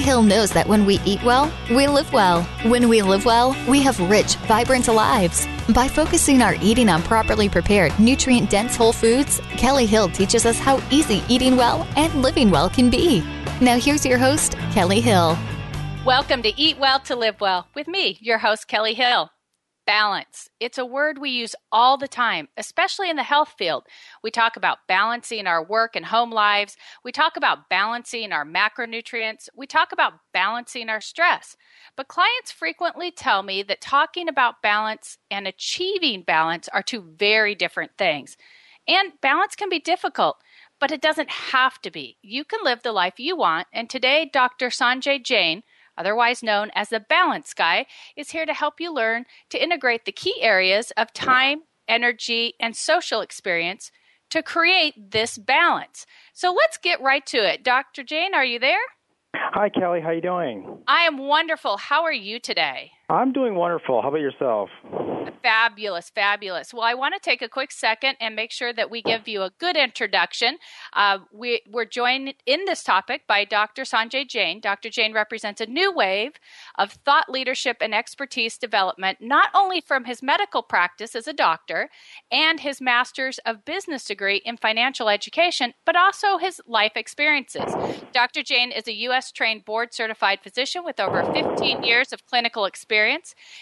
Kellie Hill knows that when we eat well, we live well. When we live well, we have rich, vibrant lives. By focusing our eating on properly prepared, nutrient dense whole foods, Kellie Hill teaches us how easy eating well and living well can be. Now, here's your host, Kellie Hill. Welcome to Eat Well to Live Well with me, your host, Kellie Hill balance. It's a word we use all the time, especially in the health field. We talk about balancing our work and home lives. We talk about balancing our macronutrients. We talk about balancing our stress. But clients frequently tell me that talking about balance and achieving balance are two very different things. And balance can be difficult but it doesn't have to be. You can live the life you want. And today, Dr. Sanjay Jain, otherwise known as the Balance Guy, is here to help you learn to integrate the key areas of time, energy, and social experience to create this balance. So let's get right to it. Dr. Jain, are you there? Hi, Kellie. How are you doing? I am wonderful. How are you today? I'm doing wonderful. How about yourself? Fabulous, fabulous. Well, I want to take a quick second and make sure that we give you a good introduction. Uh, we, we're joined in this topic by Dr. Sanjay Jain. Dr. Jain represents a new wave of thought leadership and expertise development, not only from his medical practice as a doctor and his master's of business degree in financial education, but also his life experiences. Dr. Jain is a U.S. trained board certified physician with over 15 years of clinical experience.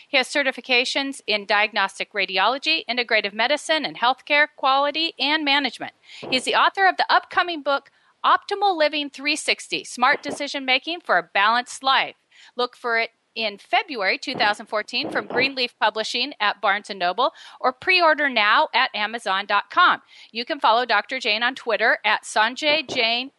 He has certifications in diagnostic radiology, integrative medicine, and healthcare quality and management. He's the author of the upcoming book, Optimal Living 360 Smart Decision Making for a Balanced Life. Look for it in February 2014 from Greenleaf Publishing at Barnes & Noble or pre-order now at amazon.com. You can follow Dr. Jain on Twitter at Sanjay Jain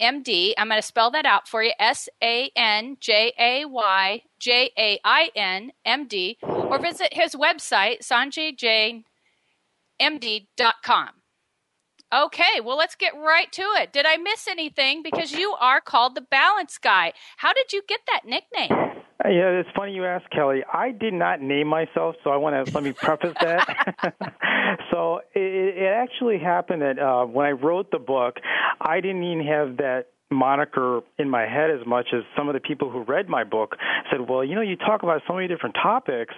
MD. I'm going to spell that out for you S A N J A Y J A I N M D, or visit his website, sanjayjainmd.com. Okay, well, let's get right to it. Did I miss anything? Because you are called the Balance Guy. How did you get that nickname? Yeah, it's funny you ask, Kellie. I did not name myself, so I want to let me preface that. so it, it actually happened that uh, when I wrote the book, I didn't even have that moniker in my head as much as some of the people who read my book said, "Well, you know, you talk about so many different topics,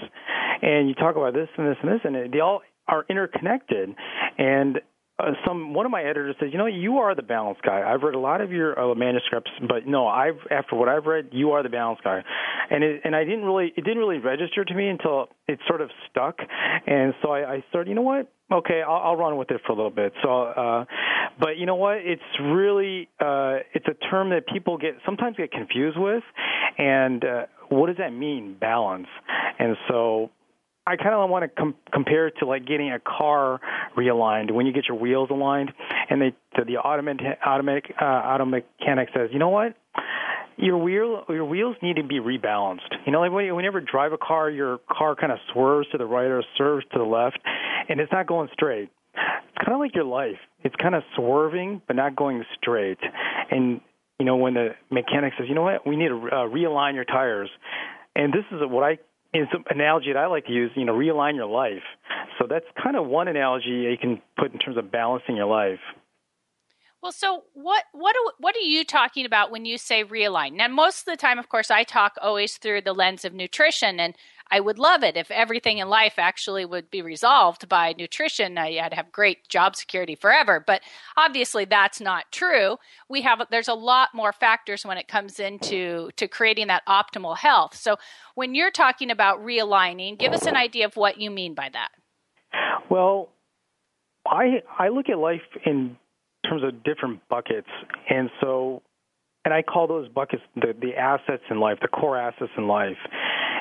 and you talk about this and this and this, and they all are interconnected." And uh, some one of my editors says, "You know, you are the balance guy. I've read a lot of your uh, manuscripts, but no, I've after what I've read, you are the balance guy." And it, and I didn't really it didn't really register to me until it sort of stuck, and so I, I started. You know what? Okay, I'll, I'll run with it for a little bit. So, uh, but you know what? It's really uh, it's a term that people get sometimes get confused with, and uh, what does that mean? Balance. And so I kind of want to com- compare it to like getting a car realigned when you get your wheels aligned, and they the, the automatic automatic uh, auto mechanic says, you know what, your wheel your wheels need to be rebalanced. You know, like when you, whenever you drive a car, your car kind of swerves to the right or swerves to the left, and it's not going straight. It's kind of like your life. It's kind of swerving but not going straight. And you know, when the mechanic says, you know what, we need to uh, realign your tires, and this is what I an analogy that I like to use, you know, realign your life. So that's kind of one analogy you can put in terms of balancing your life. Well, so what what what are you talking about when you say realign? Now, most of the time, of course, I talk always through the lens of nutrition, and I would love it if everything in life actually would be resolved by nutrition. I'd have great job security forever, but obviously that's not true. We have there's a lot more factors when it comes into to creating that optimal health. So when you're talking about realigning, give us an idea of what you mean by that. Well, I I look at life in terms of different buckets, and so and I call those buckets the, the assets in life, the core assets in life.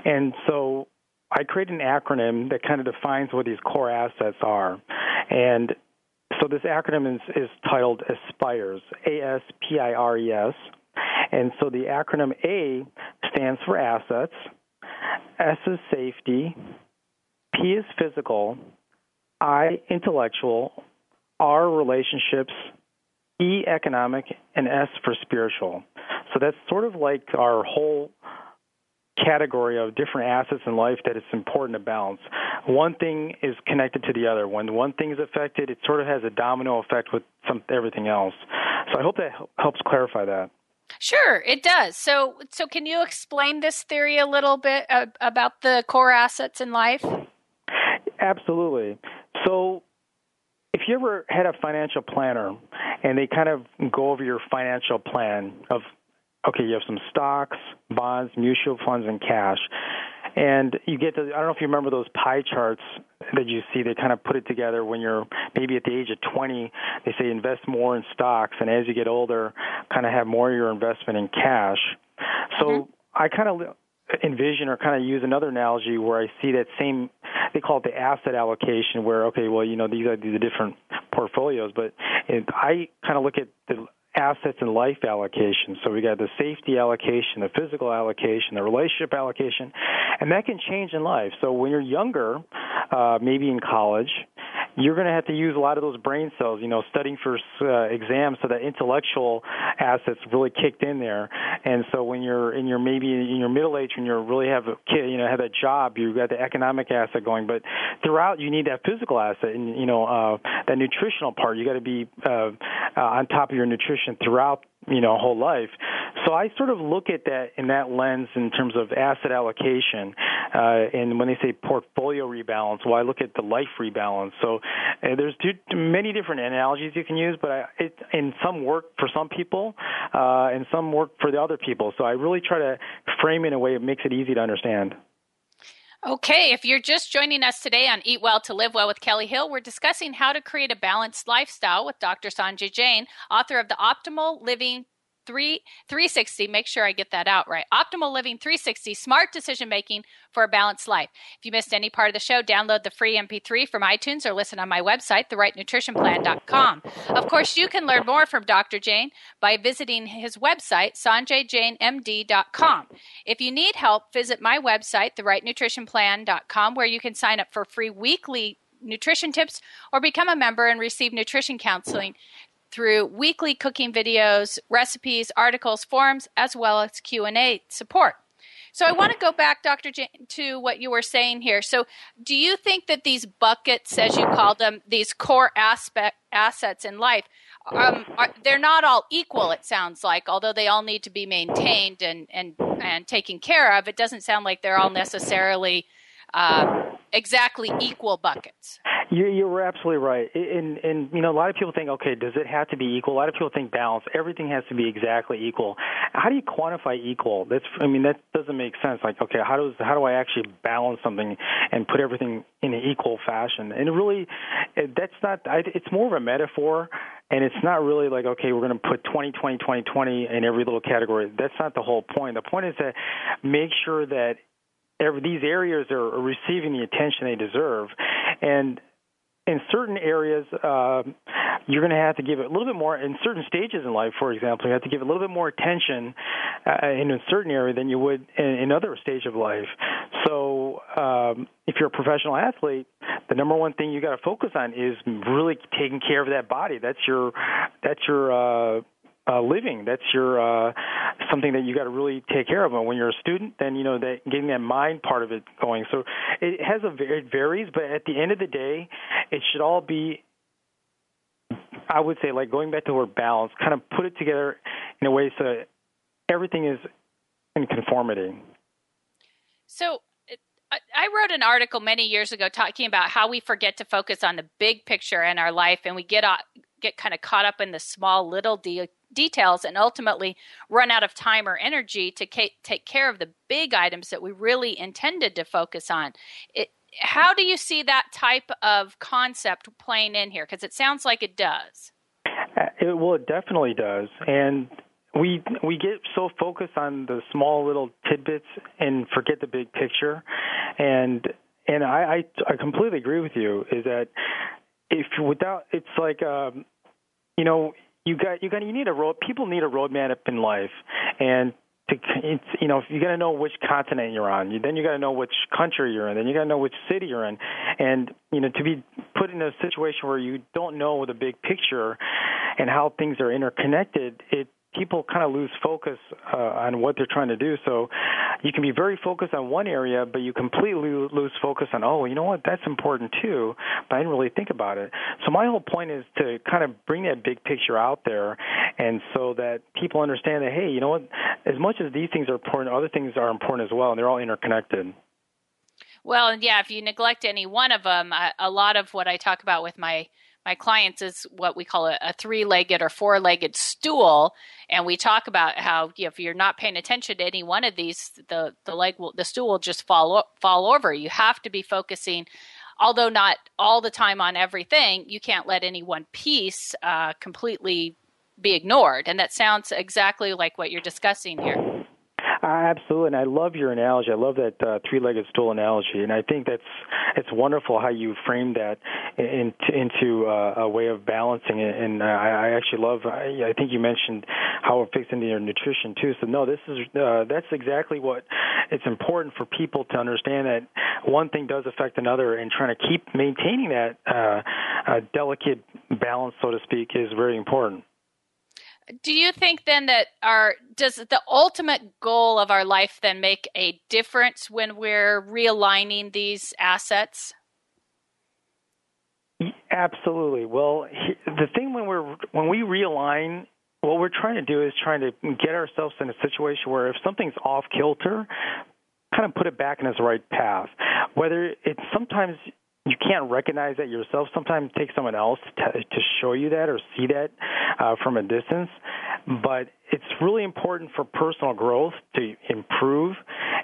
And so I created an acronym that kind of defines what these core assets are. And so this acronym is, is titled ASPIRES, A S P I R E S. And so the acronym A stands for assets, S is safety, P is physical, I intellectual, R relationships, E economic, and S for spiritual. So that's sort of like our whole category of different assets in life that it's important to balance. One thing is connected to the other. When one thing is affected, it sort of has a domino effect with some everything else. So I hope that helps clarify that. Sure, it does. So, so can you explain this theory a little bit uh, about the core assets in life? Absolutely. So, if you ever had a financial planner and they kind of go over your financial plan of okay, you have some stocks, bonds, mutual funds, and cash. And you get to, I don't know if you remember those pie charts that you see, they kind of put it together when you're maybe at the age of 20. They say invest more in stocks, and as you get older, kind of have more of your investment in cash. So mm-hmm. I kind of envision or kind of use another analogy where I see that same they call it the asset allocation where okay well you know these are the different portfolios but it, I kind of look at the assets and life allocation. So we got the safety allocation, the physical allocation, the relationship allocation, and that can change in life. So when you're younger, uh, maybe in college, you're going to have to use a lot of those brain cells, you know, studying for uh, exams, so that intellectual assets really kicked in there. And so when you're in your maybe in your middle age, when you really have a kid, you know, have that job, you've got the economic asset going. But throughout, you need that physical asset, and you know, uh, that nutritional part. You got to be uh, uh, on top of your nutrition throughout you know whole life. So I sort of look at that in that lens in terms of asset allocation. Uh, and when they say portfolio rebalance, well, I look at the life rebalance. So uh, there's two, many different analogies you can use, but I, it, in some work for some people, uh, and some work for the other people. So I really try to frame it in a way that makes it easy to understand. Okay, if you're just joining us today on Eat Well to Live Well with Kellie Hill, we're discussing how to create a balanced lifestyle with Dr. Sanjay Jain, author of the Optimal Living 3 360 make sure i get that out right? Optimal living 360 smart decision making for a balanced life. If you missed any part of the show download the free mp3 from itunes or listen on my website therightnutritionplan.com of course you can learn more from dr Jain by visiting his website sanjayjainmd.com if you need help visit my website therightnutritionplan.com where you can sign up for free weekly nutrition tips or become a member and receive nutrition counseling through weekly cooking videos, recipes, articles, forums, as well as Q&A support. So I want to go back, Dr. J- to what you were saying here. So, do you think that these buckets, as you call them, these core aspect assets in life, um, are, they're not all equal? It sounds like, although they all need to be maintained and and and taken care of. It doesn't sound like they're all necessarily uh, exactly equal buckets. You, you were absolutely right. And, and, you know, a lot of people think, okay, does it have to be equal? A lot of people think balance. Everything has to be exactly equal. How do you quantify equal? That's, I mean, that doesn't make sense. Like, okay, how does, how do I actually balance something and put everything in an equal fashion? And really, eh, that's not, it's more of a metaphor and it's not really like okay we're going to put 20 20 20 20 in every little category that's not the whole point the point is to make sure that every, these areas are receiving the attention they deserve and in certain areas, uh, you're going to have to give it a little bit more. In certain stages in life, for example, you have to give a little bit more attention uh, in a certain area than you would in another stage of life. So, um, if you're a professional athlete, the number one thing you got to focus on is really taking care of that body. That's your that's your uh, uh, living. That's your uh, something that you got to really take care of. And when you're a student, then you know that getting that mind part of it going. So it has a it varies, but at the end of the day, it should all be. I would say, like going back to word balance, kind of put it together in a way so everything is in conformity. So I wrote an article many years ago talking about how we forget to focus on the big picture in our life and we get uh, get kind of caught up in the small little de- details and ultimately run out of time or energy to ca- take care of the big items that we really intended to focus on. It, how do you see that type of concept playing in here? Because it sounds like it does. Uh, it, well, it definitely does. And we we get so focused on the small little tidbits and forget the big picture, and and I I, I completely agree with you. Is that if without it's like um, you know you got you got you need a road people need a roadmap in life. And to it's you know if you got to know which continent you're on. You, then you got to know which country you're in. Then you got to know which city you're in. And you know to be put in a situation where you don't know the big picture and how things are interconnected it people kind of lose focus uh, on what they're trying to do. So you can be very focused on one area, but you completely lose focus on, oh, you know what, that's important too, but I didn't really think about it. So my whole point is to kind of bring that big picture out there, and so that people understand that, hey, you know what, as much as these things are important, other things are important as well, and they're all interconnected. Well, yeah, if you neglect any one of them, a lot of what I talk about with my my clients is what we call a, a three-legged or four-legged stool, and we talk about how if you're not paying attention to any one of these, the the leg will, the stool will just fall fall over. You have to be focusing, although not all the time on everything. You can't let any one piece uh, completely be ignored, and that sounds exactly like what you're discussing here. Absolutely, and I love your analogy. I love that uh, three-legged stool analogy, and I think that's it's wonderful how you frame that in, into uh, a way of balancing it. And uh, I, I actually love. I, I think you mentioned how it fits into your nutrition too. So no, this is uh, that's exactly what it's important for people to understand that one thing does affect another, and trying to keep maintaining that uh, uh, delicate balance, so to speak, is very important. Do you think then that our does the ultimate goal of our life then make a difference when we're realigning these assets? Absolutely. Well, the thing when we're when we realign, what we're trying to do is trying to get ourselves in a situation where if something's off kilter, kind of put it back in its right path. Whether it's sometimes you can't recognize that yourself. Sometimes take someone else to, to show you that or see that uh, from a distance. But it's really important for personal growth to improve,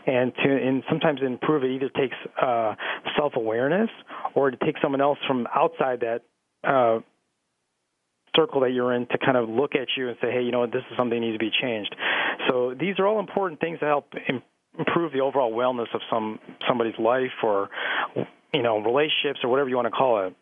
and to and sometimes improve it either takes uh, self awareness or to take someone else from outside that. Uh, circle that you're in to kind of look at you and say, hey, you know, this is something that needs to be changed. So these are all important things to help improve the overall wellness of some somebody's life or you know, relationships or whatever you want to call it.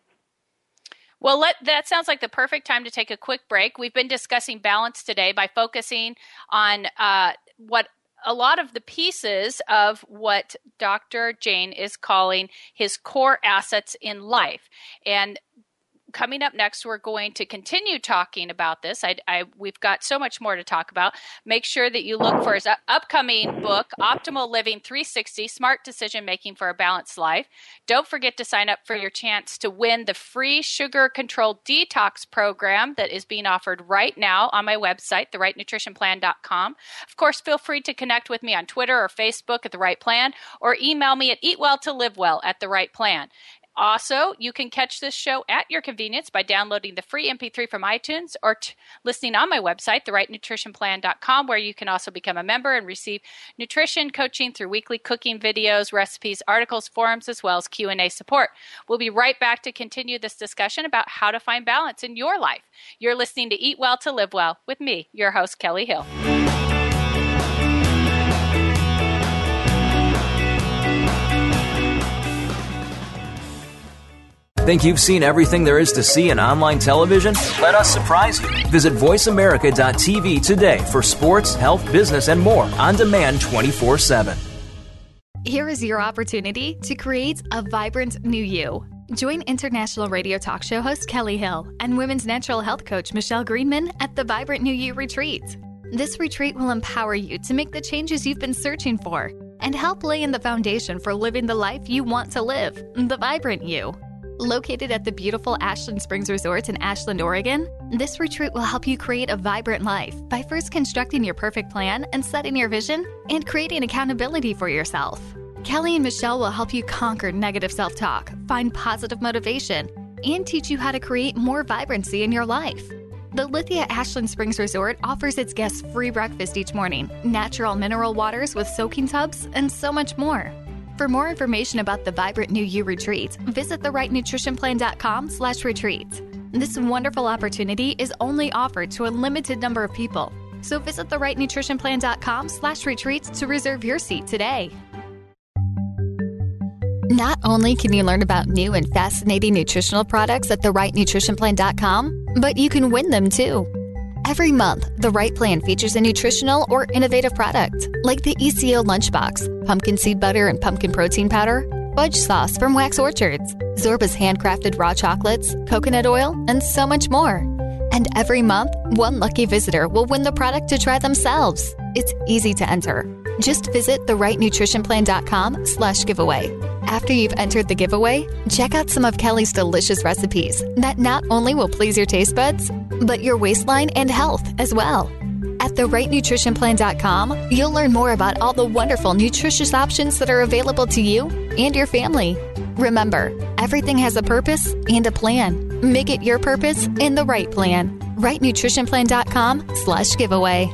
Well, let, that sounds like the perfect time to take a quick break. We've been discussing balance today by focusing on uh, what a lot of the pieces of what Dr. Jain is calling his core assets in life. And coming up next, we're going to continue talking about this. I, I, we've got so much more to talk about. Make sure that you look for his upcoming book, Optimal Living 360 Smart Decision Making for a Balanced Life. Don't forget to sign up for your chance to win the free sugar control detox program that is being offered right now on my website, therightnutritionplan.com. Of course, feel free to connect with me on Twitter or Facebook at The Right Plan or email me at eatwelltolivewell at The Right Plan. Also, you can catch this show at your convenience by downloading the free MP3 from iTunes or t- listening on my website, therightnutritionplan.com, where you can also become a member and receive nutrition coaching through weekly cooking videos, recipes, articles, forums, as well as Q&A support. We'll be right back to continue this discussion about how to find balance in your life. You're listening to Eat Well to Live Well with me, your host, Kellie Hill. Think you've seen everything there is to see in online television? Let us surprise you. Visit VoiceAmerica.tv today for sports, health, business, and more on demand 24 7. Here is your opportunity to create a vibrant new you. Join international radio talk show host Kellie Hill and women's natural health coach Michelle Greenman at the Vibrant New You Retreat. This retreat will empower you to make the changes you've been searching for and help lay in the foundation for living the life you want to live, the vibrant you. Located at the beautiful Ashland Springs Resort in Ashland, Oregon, this retreat will help you create a vibrant life by first constructing your perfect plan and setting your vision and creating accountability for yourself. Kellie and Michelle will help you conquer negative self talk, find positive motivation, and teach you how to create more vibrancy in your life. The Lithia Ashland Springs Resort offers its guests free breakfast each morning, natural mineral waters with soaking tubs, and so much more. For more information about the Vibrant New You retreat, visit therightnutritionplan.com slash retreat. This wonderful opportunity is only offered to a limited number of people. So visit therightnutritionplan.com slash retreats to reserve your seat today. Not only can you learn about new and fascinating nutritional products at therightnutritionplan.com, but you can win them too. Every month, the Right Plan features a nutritional or innovative product, like the ECO Lunchbox, pumpkin seed butter and pumpkin protein powder, fudge sauce from Wax Orchards, Zorba's handcrafted raw chocolates, coconut oil, and so much more. And every month, one lucky visitor will win the product to try themselves. It's easy to enter. Just visit therightnutritionplan.com slash giveaway. After you've entered the giveaway, check out some of Kellie's delicious recipes that not only will please your taste buds, but your waistline and health as well. At therightnutritionplan.com, you'll learn more about all the wonderful nutritious options that are available to you and your family. Remember, everything has a purpose and a plan. Make it your purpose in the right plan. Rightnutritionplan.com slash giveaway.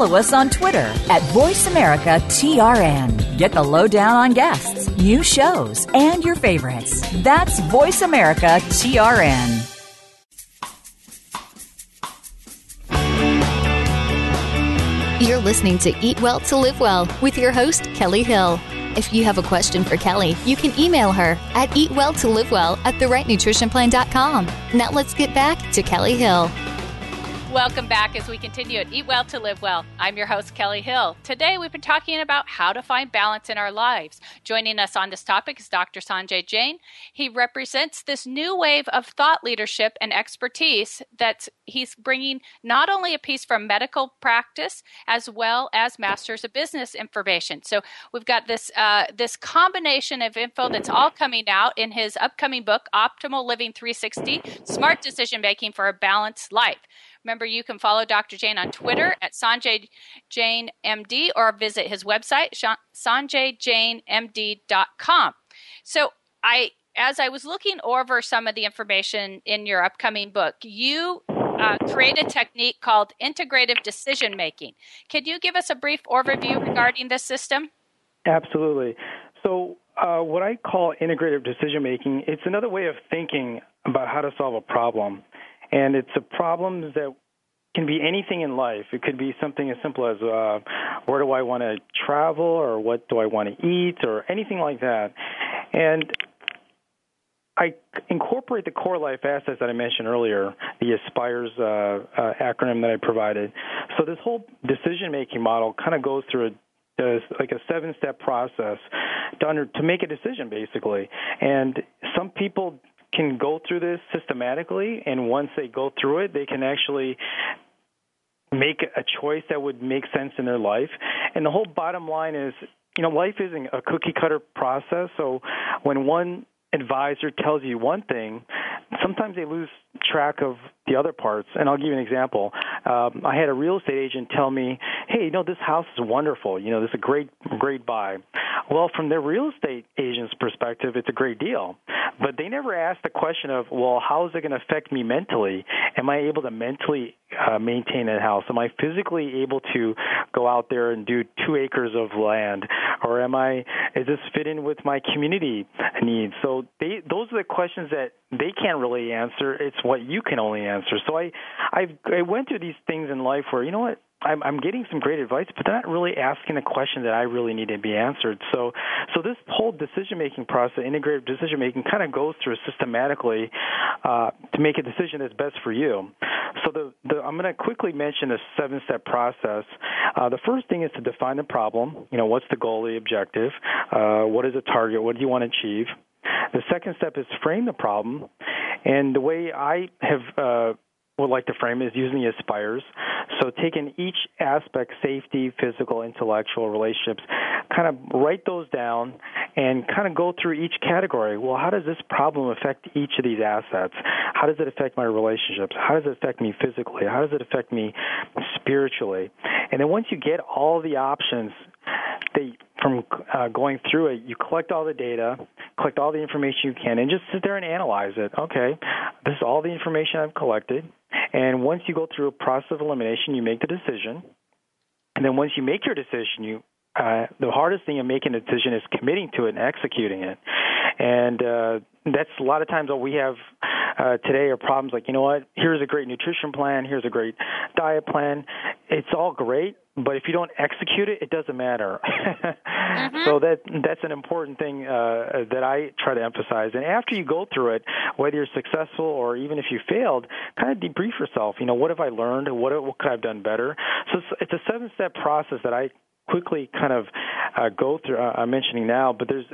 Follow us on Twitter at VoiceAmericaTRN. Get the lowdown on guests, new shows, and your favorites. That's VoiceAmericaTRN. You're listening to Eat Well to Live Well with your host, Kellie Hill. If you have a question for Kellie, you can email her at eatwelltolivewell at therightnutritionplan.com. Now let's get back to Kellie Hill. Welcome back as we continue at Eat Well to Live Well. I'm your host, Kellie Hill. Today we've been talking about how to find balance in our lives. Joining us on this topic is Dr. Sanjay Jain. He represents this new wave of thought leadership and expertise that he's bringing not only a piece from medical practice as well as masters of business information. So we've got this uh, this combination of info that's all coming out in his upcoming book, Optimal Living 360: Smart Decision Making for a Balanced Life. Remember, you can follow Dr. Jain on Twitter at Sanjay Jain MD or visit his website, sanjayjainmd.com. So, I, as I was looking over some of the information in your upcoming book, you uh, create a technique called integrative decision making. Can you give us a brief overview regarding this system? Absolutely. So, uh, what I call integrative decision making, it's another way of thinking about how to solve a problem. And it's a problem that can be anything in life. It could be something as simple as uh, where do I want to travel, or what do I want to eat, or anything like that. And I incorporate the core life assets that I mentioned earlier, the Aspires uh, uh, acronym that I provided. So this whole decision-making model kind of goes through a like a seven step process to under, to make a decision basically and some people can go through this systematically, and once they go through it, they can actually make a choice that would make sense in their life. And the whole bottom line is, you know, life isn't a cookie cutter process. So when one advisor tells you one thing, sometimes they lose track of the other parts. And I'll give you an example. Um, I had a real estate agent tell me, "Hey, you know, this house is wonderful. You know, this is a great, great buy." Well, from their real estate agent's perspective, it's a great deal. But they never asked the question of, "Well, how is it going to affect me mentally? Am I able to mentally uh, maintain a house? Am I physically able to go out there and do two acres of land, or am I? Is this fit in with my community needs?" So they, those are the questions that they can't really answer. It's what you can only answer. So I, I've, I went through these things in life where you know what I'm, I'm getting some great advice, but they're not really asking a question that I really need to be answered. So, so this whole decision making process, integrated decision making, kind of goes through systematically uh, to make a decision that's best for you. So, the, the I'm going to quickly mention the seven step process. Uh, the first thing is to define the problem. You know, what's the goal, the objective? Uh, what is the target? What do you want to achieve? The second step is frame the problem. And the way I have uh, would like to frame is using the aspires. So taking each aspect, safety, physical, intellectual, relationships, kind of write those down and kind of go through each category. Well, how does this problem affect each of these assets? How does it affect my relationships? How does it affect me physically? How does it affect me spiritually? And then once you get all the options, they from uh, going through it, you collect all the data, collect all the information you can, and just sit there and analyze it. Okay, this is all the information I've collected. And once you go through a process of elimination, you make the decision. And then once you make your decision, you uh, the hardest thing in making a decision is committing to it and executing it. and uh, that's a lot of times what we have uh, today are problems like you know what here's a great nutrition plan here's a great diet plan it's all great but if you don't execute it it doesn't matter. Mm-hmm. so that that's an important thing uh, that I try to emphasize. And after you go through it whether you're successful or even if you failed kind of debrief yourself. You know what have I learned? What what could I have done better? So it's, it's a seven step process that I quickly kind of uh, go through uh, I'm mentioning now but there's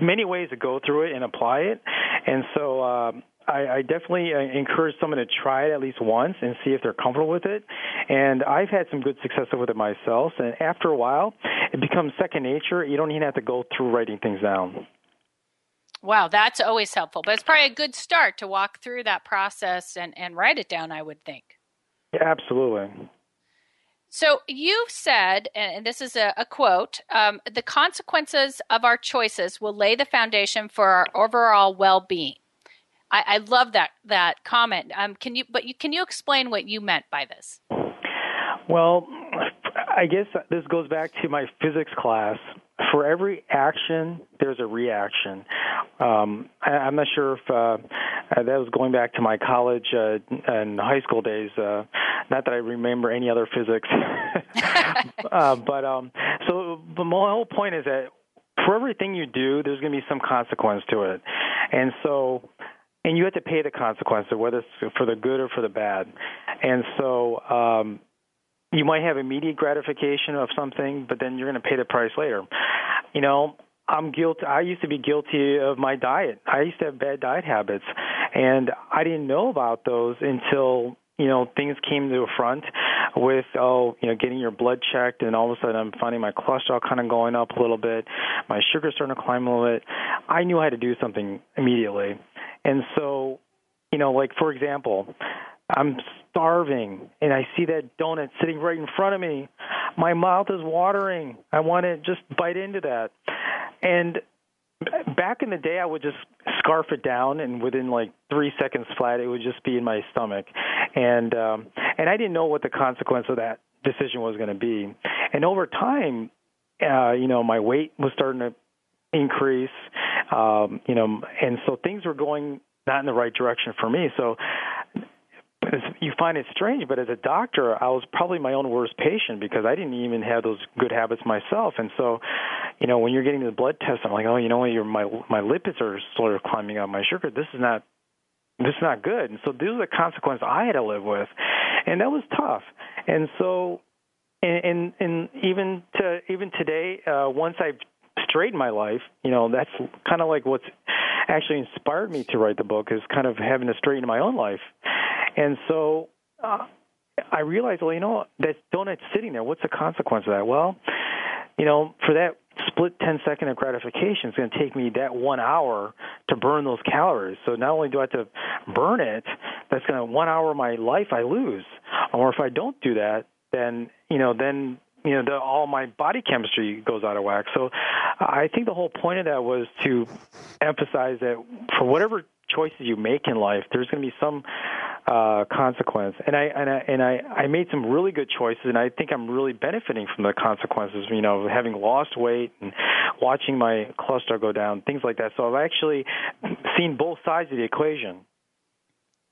many ways to go through it and apply it. And so um, I, I definitely uh, encourage someone to try it at least once and see if they're comfortable with it. And I've had some good success with it myself. And after a while, it becomes second nature. You don't even have to go through writing things down. Wow, that's always helpful. But it's probably a good start to walk through that process and, and write it down, I would think. Yeah, absolutely. So you've said, and this is a, a quote: um, "The consequences of our choices will lay the foundation for our overall well-being." I, I love that that comment. Um, can you, but you, can you explain what you meant by this? Well, I guess this goes back to my physics class. For every action, there's a reaction. Um, I, I'm not sure if uh, that was going back to my college uh, and high school days. Uh, not that I remember any other physics, uh, but um, so. But my whole point is that for everything you do, there's going to be some consequence to it, and so and you have to pay the consequences, whether it's for the good or for the bad. And so um, you might have immediate gratification of something, but then you're going to pay the price later. You know, I'm guilty. I used to be guilty of my diet. I used to have bad diet habits, and I didn't know about those until you know things came to the front with oh you know getting your blood checked and all of a sudden I'm finding my cholesterol kind of going up a little bit, my sugar starting to climb a little bit. I knew I had to do something immediately, and so you know like for example, I'm starving and I see that donut sitting right in front of me. My mouth is watering. I want to just bite into that. And back in the day, I would just scarf it down, and within like three seconds flat, it would just be in my stomach. And um, and I didn't know what the consequence of that decision was going to be. And over time, uh, you know, my weight was starting to increase. Um, you know, and so things were going not in the right direction for me. So you find it strange, but as a doctor, I was probably my own worst patient because I didn't even have those good habits myself. And so, you know, when you're getting the blood test, I'm like, oh, you know your my my lipids are sort of climbing up, my sugar. This is not this is not good. And so these are the consequences I had to live with, and that was tough. And so, and and, and even to even today, uh, once I've straightened my life, you know, that's kind of like what's actually inspired me to write the book is kind of having to straighten my own life. And so uh, I realized, well, you know, that donut sitting there. What's the consequence of that? Well, you know, for that split 10 second of gratification, it's going to take me that one hour to burn those calories. So not only do I have to burn it, that's going to one hour of my life I lose. Or if I don't do that, then you know, then you know, the, all my body chemistry goes out of whack. So I think the whole point of that was to emphasize that for whatever choices you make in life, there's going to be some uh, consequence. And I and I and I, I made some really good choices, and I think I'm really benefiting from the consequences. You know, having lost weight and watching my cholesterol go down, things like that. So I've actually seen both sides of the equation.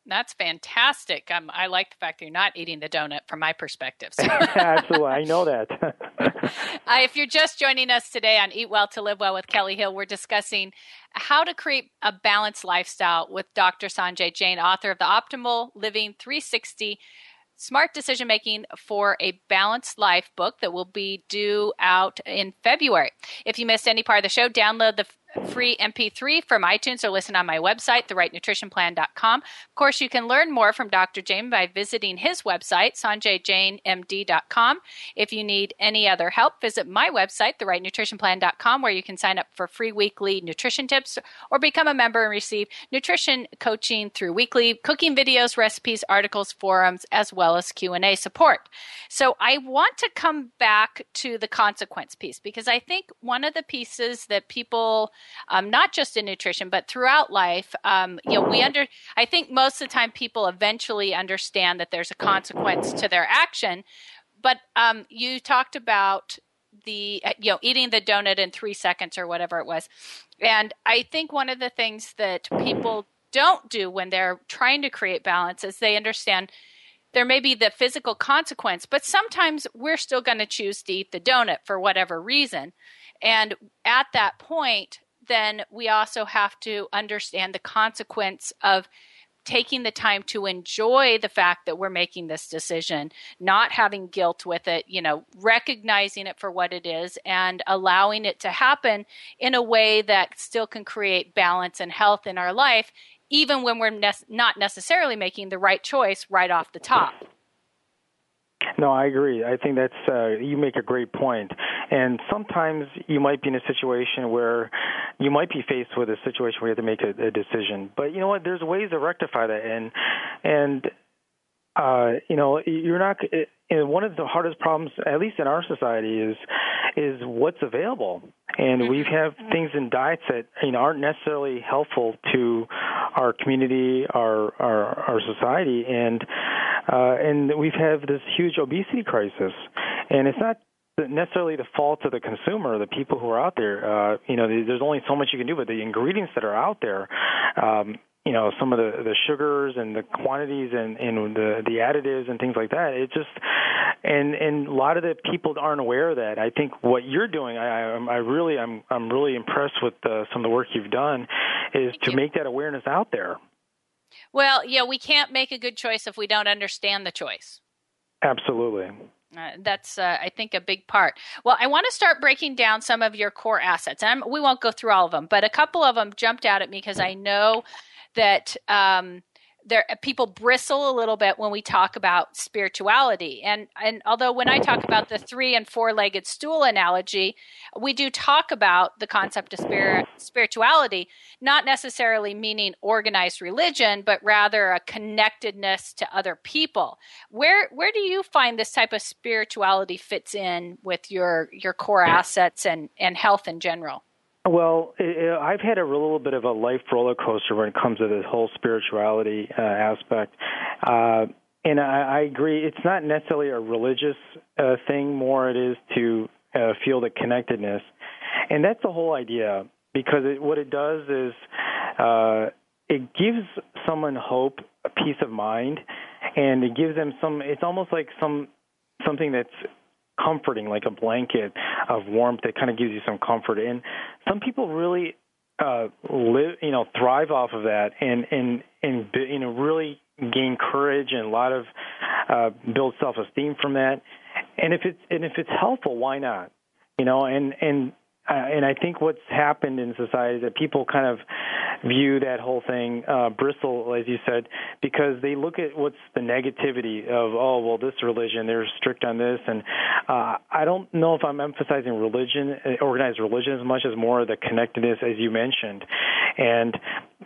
That's fantastic. Um, I like the fact that you're not eating the donut from my perspective. So. Absolutely. I know that. uh, if you're just joining us today on Eat Well to Live Well with Kellie Hill, we're discussing how to create a balanced lifestyle with Dr. Sanjay Jain, author of the Optimal Living 360 Smart Decision Making for a Balanced Life book that will be due out in February. If you missed any part of the show, download the free MP3 from iTunes or listen on my website, therightnutritionplan.com. Of course, you can learn more from Dr. Jain by visiting his website, sanjayjainmd.com. If you need any other help, visit my website, therightnutritionplan.com, where you can sign up for free weekly nutrition tips or become a member and receive nutrition coaching through weekly cooking videos, recipes, articles, forums, as well as Q&A support. So I want to come back to the consequence piece because I think one of the pieces that people um, not just in nutrition, but throughout life. Um, you know, we under. I think most of the time people eventually understand that there's a consequence to their action. But um, you talked about the you know eating the donut in three seconds or whatever it was and i think one of the things that people don't do when they're trying to create balance is they understand there may be the physical consequence but sometimes we're still going to choose to eat the donut for whatever reason and at that point then we also have to understand the consequence of taking the time to enjoy the fact that we're making this decision, not having guilt with it, you know, recognizing it for what it is and allowing it to happen in a way that still can create balance and health in our life, even when we're ne- not necessarily making the right choice right off the top. No, I agree. I think that's uh, you make a great point. And sometimes you might be in a situation where you might be faced with a situation where you have to make a, a decision. But you know what? There's ways to rectify that, and and uh, you know you're not. And one of the hardest problems, at least in our society, is is what's available. And we mm-hmm. have things in diets that you know aren't necessarily helpful to our community, our our, our society, and uh, and we've had this huge obesity crisis. And it's not necessarily the fault of the consumer, the people who are out there. Uh, you know, there's only so much you can do, but the ingredients that are out there, um, you know, some of the the sugars and the quantities and and the the additives and things like that. It just and and a lot of the people aren't aware of that. I think what you're doing, I I, I really I'm I'm really impressed with uh, some of the work you've done, is to make that awareness out there. Well, yeah, we can't make a good choice if we don't understand the choice. Absolutely. Uh, that's, uh, I think, a big part. Well, I want to start breaking down some of your core assets. And I'm, we won't go through all of them, but a couple of them jumped out at me because I know that um, there people bristle a little bit when we talk about spirituality. And and although when i talk about the three and four legged stool analogy we do talk about the concept of spirit spirituality not necessarily meaning organized religion but rather a connectedness to other people. Where where do you find this type of spirituality fits in with your your core assets and and health in general well, it, I've had a little bit of a life roller coaster when it comes to this whole spirituality uh, aspect. Uh, and I, I agree, it's not necessarily a religious uh, thing, more it is to uh, feel the connectedness. And that's the whole idea, because it, what it does is uh, it gives someone hope, a peace of mind, and it gives them some, it's almost like some something that's comforting, like a blanket of warmth that kind of gives you some comfort. And some people really uh, live, you know, thrive off of that, and and and you know really gain courage and a lot of uh, build self-esteem from that. And if it's and if it's helpful, why not? You know, and and uh, and I think what's happened in society is that people kind of view that whole thing uh, bristle, as you said, because they look at what's the negativity of oh well this religion they're strict on this, and uh, I don't know if I'm emphasizing religion, uh, organized religion as much as more of the connectedness as you mentioned, and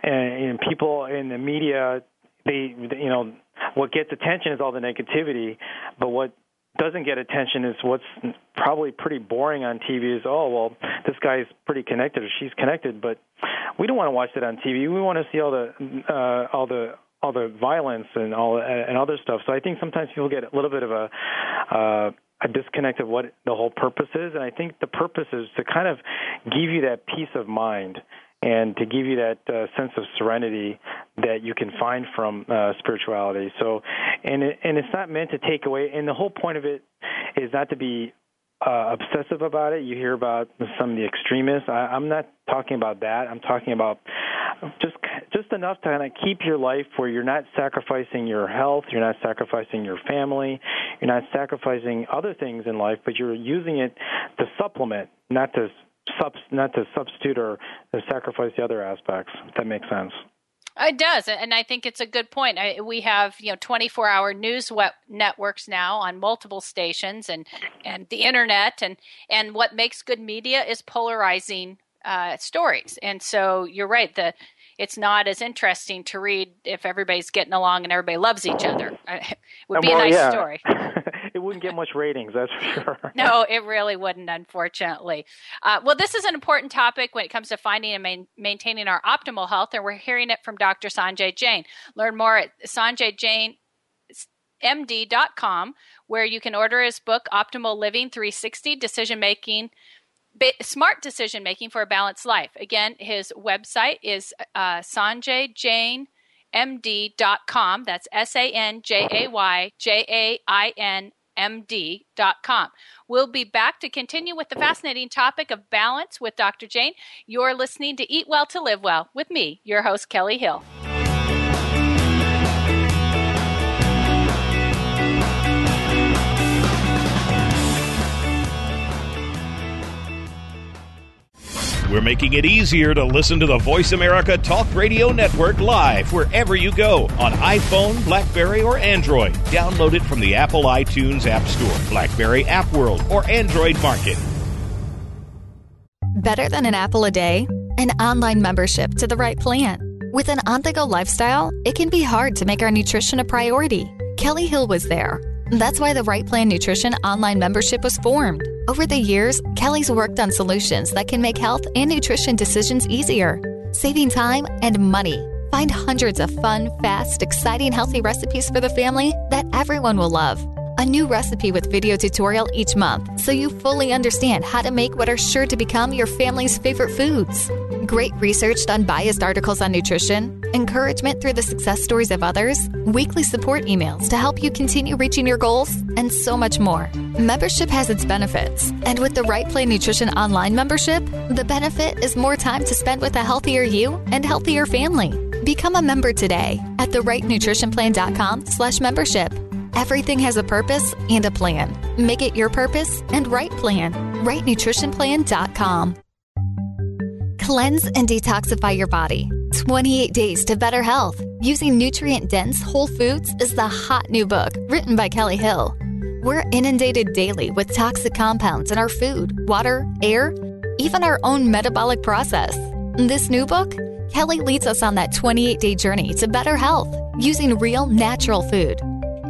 and, and people in the media they you know what gets attention is all the negativity, but what doesn't get attention is what's probably pretty boring on TV is oh well this guy's pretty connected or she's connected but we don't want to watch that on TV we want to see all the uh, all the all the violence and all and other stuff. So I think sometimes people get a little bit of a uh, a disconnect of what the whole purpose is. And I think the purpose is to kind of give you that peace of mind and to give you that uh, sense of serenity that you can find from uh, spirituality. So, and it, and it's not meant to take away. And the whole point of it is not to be uh, obsessive about it. You hear about some of the extremists. I, I'm not talking about that. I'm talking about just just enough to kind of keep your life where you're not sacrificing your health, you're not sacrificing your family, you're not sacrificing other things in life, but you're using it to supplement, not to not to substitute or sacrifice the other aspects. If that makes sense. It does, and I think it's a good point. I, we have you know 24 hour news networks now on multiple stations and and the internet, and and what makes good media is polarizing uh, stories. And so you're right. The it's not as interesting to read if everybody's getting along and everybody loves each other. It would be well, a nice yeah. story. wouldn't get much ratings, that's for sure. no, it really wouldn't, unfortunately. Uh, well, this is an important topic when it comes to finding and main, maintaining our optimal health, and we're hearing it from Dr. Sanjay Jain. Learn more at Sanjay Jain md.com where you can order his book optimal living 360 decision making smart decision making for a balanced life again his website is uh, sanjay jain that's md.com. We'll be back to continue with the fascinating topic of balance with Dr. Jain. You're listening to Eat Well to Live Well with me, your host, Kellie Hill. We're making it easier to listen to the Voice America Talk Radio Network live wherever you go on iPhone, Blackberry, or Android. Download it from the Apple iTunes App Store, Blackberry App World, or Android Market. Better than an apple a day? An online membership to the right plan. With an on the go lifestyle, it can be hard to make our nutrition a priority. Kellie Hill was there that's why the Right Plan Nutrition online membership was formed. Over the years, Kellie's worked on solutions that can make health and nutrition decisions easier, saving time and money. Find hundreds of fun, fast, exciting, healthy recipes for the family that everyone will love. A new recipe with video tutorial each month so you fully understand how to make what are sure to become your family's favorite foods. Great researched, unbiased articles on nutrition, encouragement through the success stories of others, weekly support emails to help you continue reaching your goals, and so much more. Membership has its benefits, and with the Right Plan Nutrition online membership, the benefit is more time to spend with a healthier you and healthier family. Become a member today at therightnutritionplan.com slash membership. Everything has a purpose and a plan. Make it your purpose and right plan. RightNutritionPlan.com. Cleanse and detoxify your body. 28 Days to Better Health using nutrient dense whole foods is the hot new book written by Kellie Hill. We're inundated daily with toxic compounds in our food, water, air, even our own metabolic process. In this new book, Kellie leads us on that 28 day journey to better health using real natural food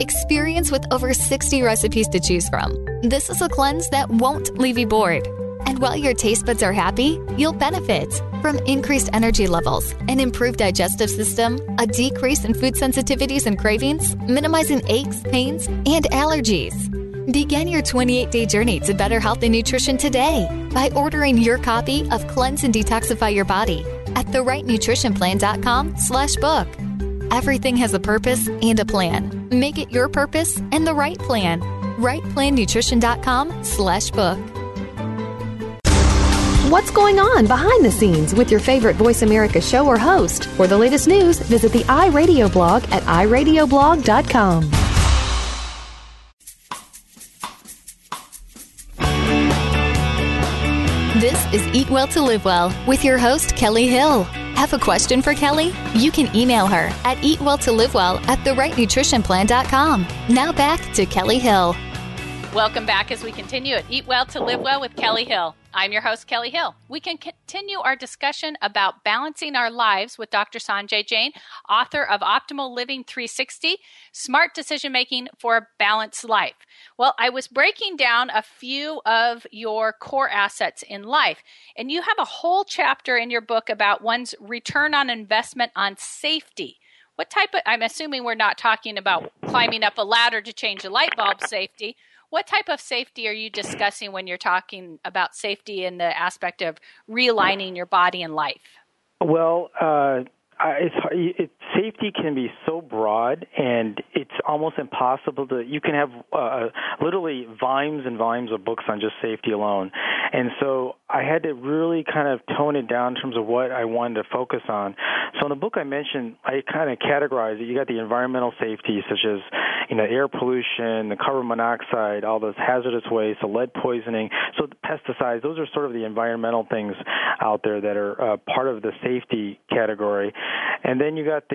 Experience with over 60 recipes to choose from. This is a cleanse that won't leave you bored. And while your taste buds are happy, you'll benefit from increased energy levels, an improved digestive system, a decrease in food sensitivities and cravings, minimizing aches, pains, and allergies. Begin your 28-day journey to better health and nutrition today by ordering your copy of Cleanse and Detoxify Your Body at therightnutritionplan.com slash book. Everything has a purpose and a plan. Make it your purpose and the right plan. RightPlanNutrition.com slash book. What's going on behind the scenes with your favorite Voice America show or host? For the latest news, visit the iRadio blog at iradioblog.com. This is Eat Well to Live Well with your host, Kellie Hill. Have a question for Kellie? You can email her at eatwelltolivewell at therightnutritionplan.com. Now back to Kellie Hill. Welcome back as we continue at Eat Well to Live Well with Kellie Hill. I'm your host, Kellie Hill. We can continue our discussion about balancing our lives with Dr. Sanjay Jain, author of Optimal Living 360 Smart Decision Making for a Balanced Life. Well, I was breaking down a few of your core assets in life, and you have a whole chapter in your book about one's return on investment on safety. What type of, I'm assuming we're not talking about climbing up a ladder to change a light bulb safety what type of safety are you discussing when you're talking about safety in the aspect of realigning your body and life? Well, uh, it's, it, safety can be so broad, and it's almost impossible to. You can have uh, literally volumes and volumes of books on just safety alone, and so I had to really kind of tone it down in terms of what I wanted to focus on. So in the book I mentioned, I kind of categorized it. You got the environmental safety, such as you know air pollution, the carbon monoxide, all those hazardous waste, the lead poisoning, so pesticides. Those are sort of the environmental things out there that are uh, part of the safety category, and then you got the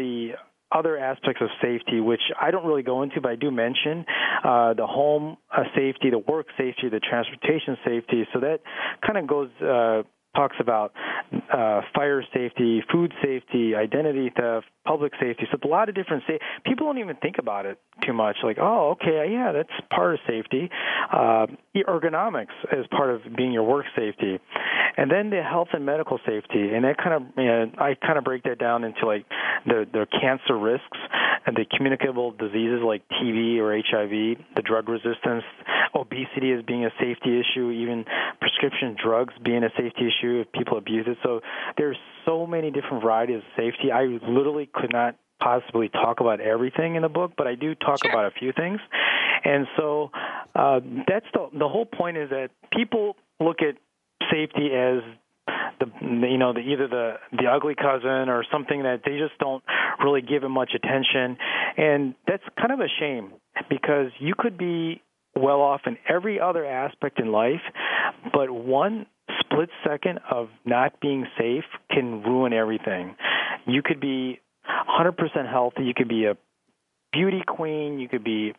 other aspects of safety, which I don't really go into, but I do mention uh, the home uh, safety, the work safety, the transportation safety. So that kind of goes. Uh, talks about uh, fire safety, food safety, identity theft, public safety. So it's a lot of different sa- people don't even think about it too much. Like, oh, okay, yeah, that's part of safety. Uh, ergonomics is part of being your work safety, and then the health and medical safety. And that kind of, you know, I kind of break that down into like the the cancer risks and the communicable diseases like TB or HIV, the drug resistance, obesity as being a safety issue, even prescription drugs being a safety issue if people abuse it. So there's so many different varieties of safety. I literally could not possibly talk about everything in the book, but I do talk sure. about a few things. And so uh, that's the the whole point is that people look at safety as the you know the either the the ugly cousin or something that they just don't really give it much attention. And that's kind of a shame because you could be well off in every other aspect in life but one split second of not being safe can ruin everything. You could be 100% healthy. You could be a beauty queen. You could be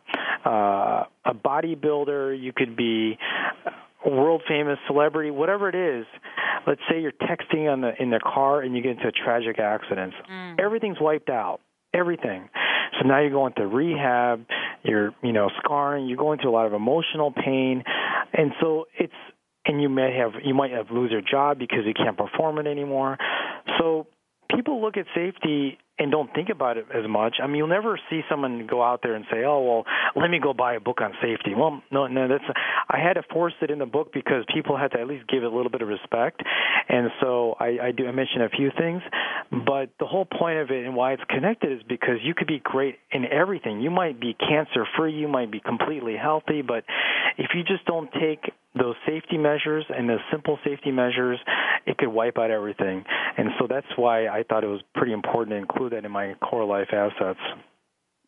uh, a bodybuilder. You could be world famous celebrity, whatever it is. Let's say you're texting on the in the car and you get into a tragic accident. Mm. Everything's wiped out. Everything. So now you're going to rehab. You're you know scarring. You're going through a lot of emotional pain, and so it's and you may have you might have lose your job because you can't perform it anymore. So people look at safety and don't think about it as much. I mean, you'll never see someone go out there and say, "Oh, well, let me go buy a book on safety." Well, no, no, that's I had to force it in the book because people had to at least give it a little bit of respect, and so I, I do I mention a few things, but the whole point of it and why it's connected is because you could be great in everything. You might be cancer free, you might be completely healthy, but if you just don't take those safety measures and those simple safety measures, it could wipe out everything. And so that's why I thought it was pretty important to include that in my core life assets.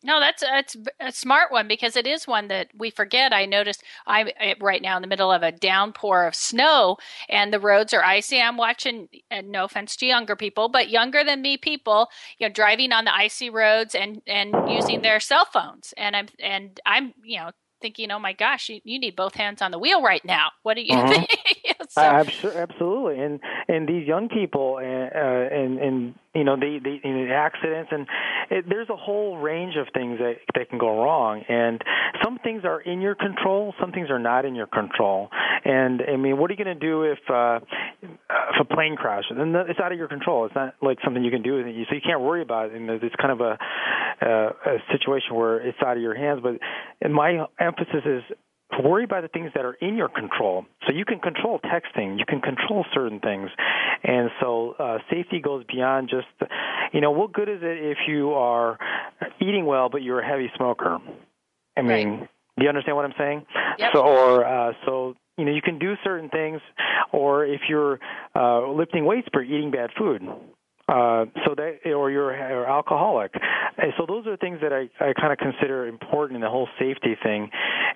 No, that's that's a smart one because it is one that we forget. I noticed I'm eh, right now in the middle of a downpour of snow and the roads are icy. I'm watching, and no offense to younger people, but younger than me people, you know, driving on the icy roads and and using their cell phones. And I'm and I'm you know thinking, oh my gosh, you, you need both hands on the wheel right now. What do you uh-huh. think? So, absolutely, and and these young people, uh, and and you know the the you know, accidents, and it, there's a whole range of things that that can go wrong, and some things are in your control, some things are not in your control, and I mean, what are you going to do if uh, if a plane crashes? And it's out of your control. It's not like something you can do, so you can't worry about it. And it's kind of a uh, a situation where it's out of your hands. But and my emphasis is worry about the things that are in your control. So you can control texting, you can control certain things, and so uh, safety goes beyond just, you know, what good is it if you are eating well but you're a heavy smoker? I mean, right. do you understand what I'm saying? Yep. So, or uh, so you know, you can do certain things, or if you're uh, lifting weights but eating bad food, uh, so that, or you're or alcoholic. And so those are things that I, I kind of consider important in the whole safety thing,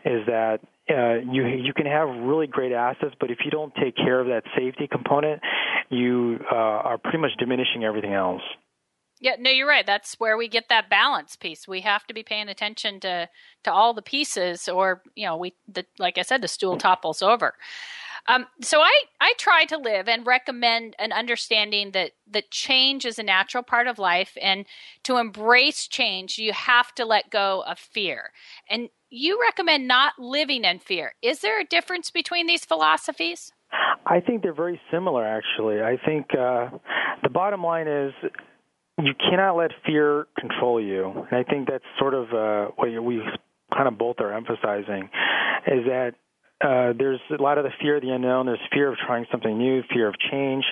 is that uh, you you can have really great assets, but if you don't take care of that safety component, you uh, are pretty much diminishing everything else. Yeah, no, you're right. That's where we get that balance piece. We have to be paying attention to to all the pieces, or you know, we the, like I said, the stool topples over. Um, so I, I try to live and recommend an understanding that, that change is a natural part of life. And to embrace change, you have to let go of fear. And you recommend not living in fear. Is there a difference between these philosophies? I think they're very similar, actually. I think uh, the bottom line is you cannot let fear control you. And I think that's sort of uh, what we kind of both are emphasizing is that uh, there's a lot of the fear of the unknown. There's fear of trying something new, fear of change.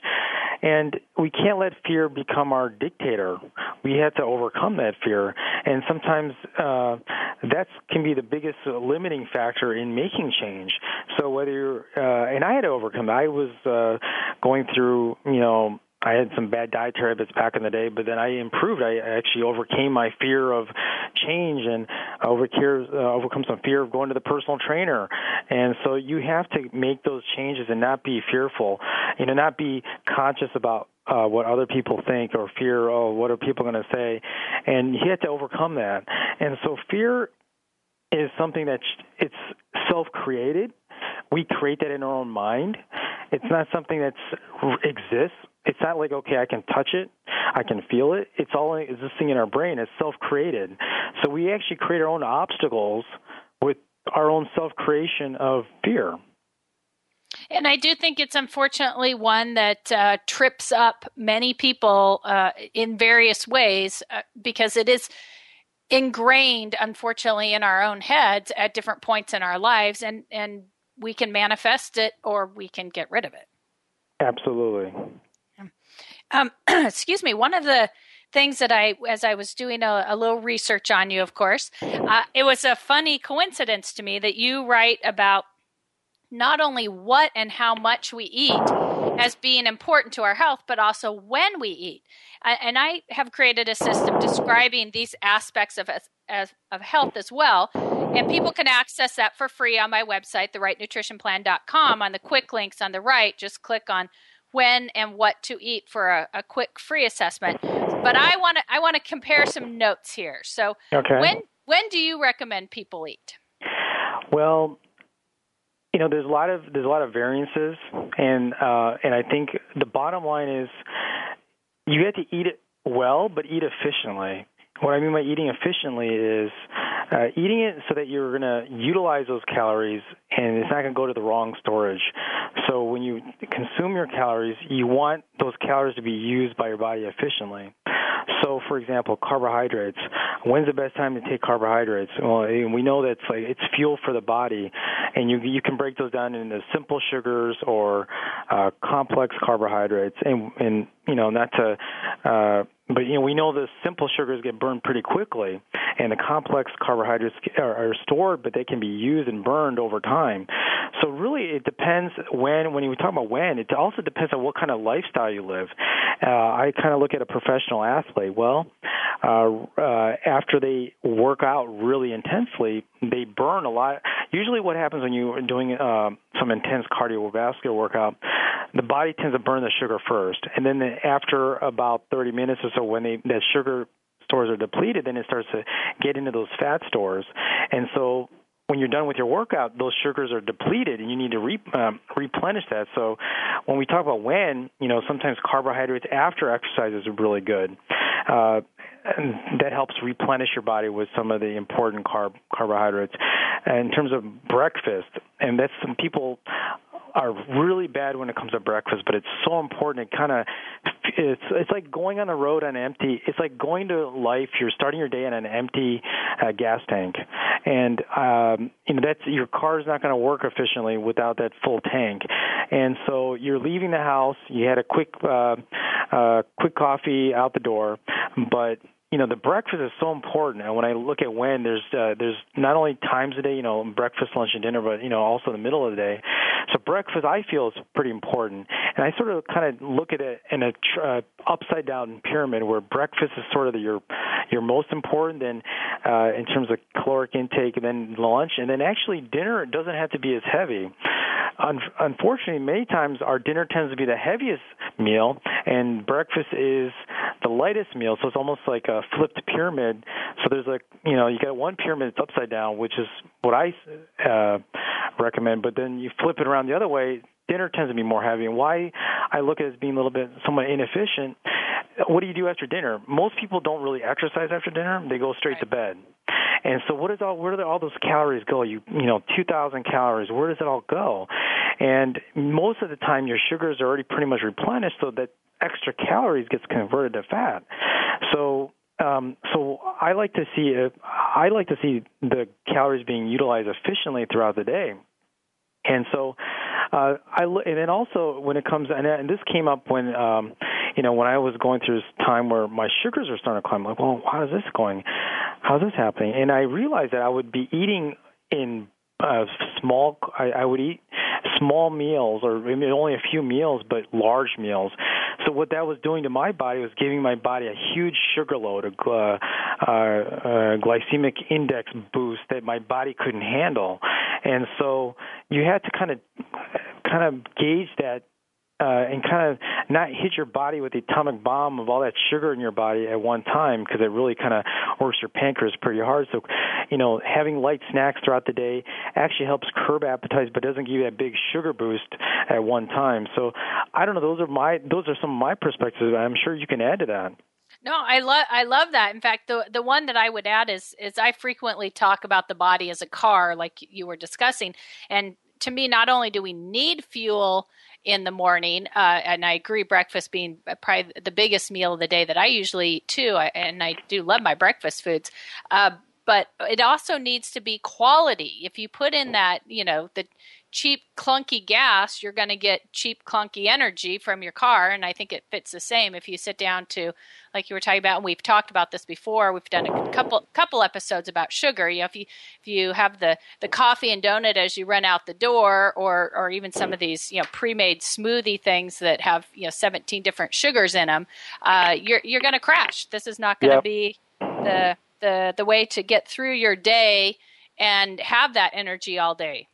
And we can't let fear become our dictator. We have to overcome that fear. And sometimes uh, that can be the biggest limiting factor in making change. So whether you're, uh, and I had to overcome. I was uh, going through, you know, I had some bad dietary habits back in the day, but then I improved. I actually overcame my fear of change and overcame, uh, overcome some fear of going to the personal trainer. And so you have to make those changes and not be fearful. You know, not be conscious about uh, what other people think or fear. Oh, what are people going to say? And you have to overcome that. And so fear is something that's it's self-created. We create that in our own mind. It's not something that exists it's not like okay i can touch it i can feel it it's all existing in our brain it's self created so we actually create our own obstacles with our own self creation of fear and I do think it's unfortunately one that uh, trips up many people uh, in various ways uh, because it is ingrained, unfortunately, in our own heads at different points in our lives, and and we can manifest it or we can get rid of it. Absolutely. Um, excuse me. One of the things that I, as I was doing a, a little research on you, of course, uh, it was a funny coincidence to me that you write about not only what and how much we eat as being important to our health, but also when we eat. And I have created a system describing these aspects of, of health as well. And people can access that for free on my website, therightnutritionplan.com. On the quick links on the right, just click on when and what to eat for a, a quick free assessment. But I want to I want to compare some notes here. So okay. when when do you recommend people eat? Well, you know, there's a lot of there's a lot of variances, and uh, and I think the bottom line is you get to eat it well, but eat efficiently. What I mean by eating efficiently is uh, eating it so that you're going to utilize those calories and it's not going to go to the wrong storage. So when you consume your calories, you want those calories to be used by your body efficiently. So, for example, carbohydrates. When's the best time to take carbohydrates? Well, we know that it's like it's fuel for the body, and you you can break those down into simple sugars or uh, complex carbohydrates, and and you know not to. Uh, but you know we know the simple sugars get burned pretty quickly, and the complex carbohydrates are, stored, but they can be used and burned over time. So really, it depends when. When you talk about when, it also depends on what kind of lifestyle you live. Uh, I kind of look at a professional athlete. Well, uh, uh, after they work out really intensely, they burn a lot. Usually, what happens when you're doing uh, some intense cardiovascular workout, the body tends to burn the sugar first, and then after about 30 minutes or so, when they that sugar stores are depleted, then it starts to get into those fat stores, and so when you're done with your workout, those sugars are depleted, and you need to re, um, replenish that. So, when we talk about when, you know, sometimes carbohydrates after exercise is really good. Uh, and that helps replenish your body with some of the important carb carbohydrates. And in terms of breakfast, and that's some people are really bad when it comes to breakfast, but it's so important. It kind of it's it's like going on a road on empty. It's like going to life. You're starting your day on an empty uh, gas tank, and um, you know that's your car is not going to work efficiently without that full tank. And so you're leaving the house. You had a quick uh, uh, quick coffee out the door, but you know the breakfast is so important and when i look at when there's uh, there's not only times a day you know breakfast lunch and dinner but you know also the middle of the day so breakfast i feel is pretty important and i sort of kind of look at it in a tr- uh, upside down pyramid where breakfast is sort of the, your your most important then uh, in terms of caloric intake and then lunch and then actually dinner doesn't have to be as heavy Un- unfortunately, many times our dinner tends to be the heaviest meal, and breakfast is the lightest meal. So it's almost like a flipped pyramid. So there's like you know you got one pyramid that's upside down, which is what I uh, recommend. But then you flip it around the other way. Dinner tends to be more heavy, and why I look at it as being a little bit somewhat inefficient. What do you do after dinner? Most people don't really exercise after dinner; they go straight right. to bed. And so, what is all? Where do all those calories go? You you know, 2,000 calories. Where does it all go? And most of the time, your sugars are already pretty much replenished, so that extra calories gets converted to fat. So um, so I like to see uh, I like to see the calories being utilized efficiently throughout the day. And so, uh, I and then also when it comes and, and this came up when um, you know when I was going through this time where my sugars are starting to climb. Like, well, how is this going? How's this happening? And I realized that I would be eating in uh, small. I, I would eat small meals, or only a few meals, but large meals. So what that was doing to my body was giving my body a huge sugar load, a uh, uh, glycemic index boost that my body couldn't handle, and so you had to kind of kind of gauge that uh, and kind of not hit your body with the atomic bomb of all that sugar in your body at one time because it really kind of works your pancreas pretty hard. So, you know, having light snacks throughout the day actually helps curb appetite, but doesn't give you that big sugar boost at one time. So, I don't know. Those are my those are some of my perspectives. I'm sure you can add to that. No, I love I love that. In fact, the the one that I would add is is I frequently talk about the body as a car, like you were discussing, and to me, not only do we need fuel in the morning. Uh, and I agree, breakfast being probably the biggest meal of the day that I usually eat too. I, and I do love my breakfast foods. Uh, but it also needs to be quality. If you put in that, you know, the cheap clunky gas you're going to get cheap clunky energy from your car and i think it fits the same. If you sit down to like you were talking about and we've talked about this before we've done a couple couple episodes about sugar you know if you if you have the the coffee and donut as you run out the door or or even some of these you know pre-made smoothie things that have you know 17 different sugars in them uh, you're you're going to crash. This is not going to yep. be the the the way to get through your day and have that energy all day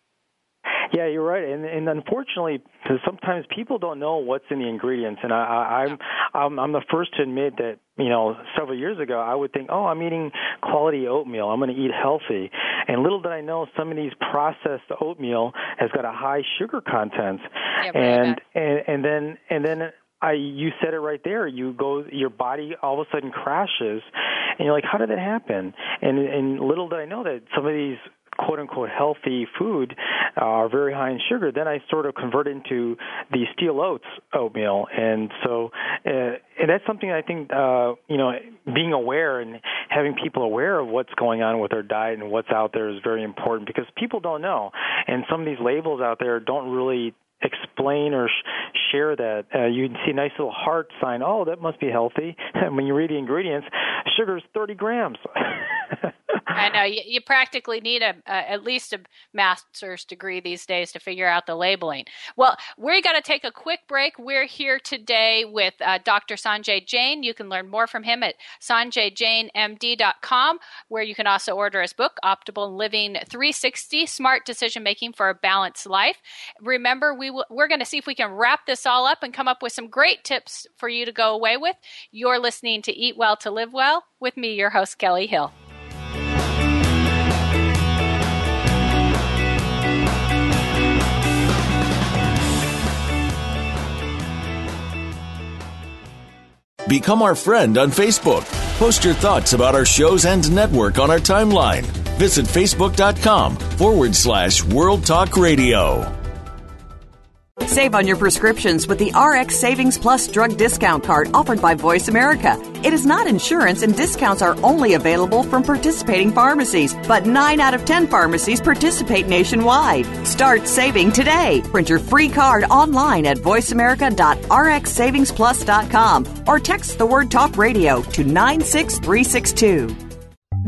yeah, you're right, and and unfortunately, sometimes people don't know what's in the ingredients, and I, I, I'm I'm I'm the first to admit that you know several years ago I would think, oh, I'm eating quality oatmeal, I'm going to eat healthy, and little did I know some of these processed oatmeal has got a high sugar content, yeah, and and and then and then I you said it right there. You go, your body all of a sudden crashes, and you're like, how did that happen? And and little did I know that some of these quote unquote healthy food uh, are very high in sugar, then I sort of convert into the steel oats oatmeal, and so uh, and that's something I think uh, you know being aware and having people aware of what's going on with their diet and what's out there is very important because people don't know, and some of these labels out there don't really explain or sh- share that. Uh, you see a nice little heart sign. Oh, that must be healthy. And when you read the ingredients, sugar is 30 grams. I know you, you practically need a, a, at least a master's degree these days to figure out the labeling. Well, we're going to take a quick break. We're here today with uh, Dr. Sanjay Jain. You can learn more from him at sanjayjainmd.com, where you can also order his book, Optimal Living 360: Smart Decision Making for a Balanced Life. Remember, we will, we're going to see if we can wrap this all up and come up with some great tips for you to go away with. You're listening to Eat Well to Live Well with me, your host Kellie Hill. Become our friend on Facebook. Post your thoughts about our shows and network on our timeline. Visit facebook.com forward slash World Talk Radio. Save on your prescriptions with the RX Savings Plus drug discount card offered by Voice America. It is not insurance and discounts are only available from participating pharmacies, but 9 out of 10 pharmacies participate nationwide. Start saving today. Print your free card online at voiceamerica.rxsavingsplus.com or text the word talk radio to 96362.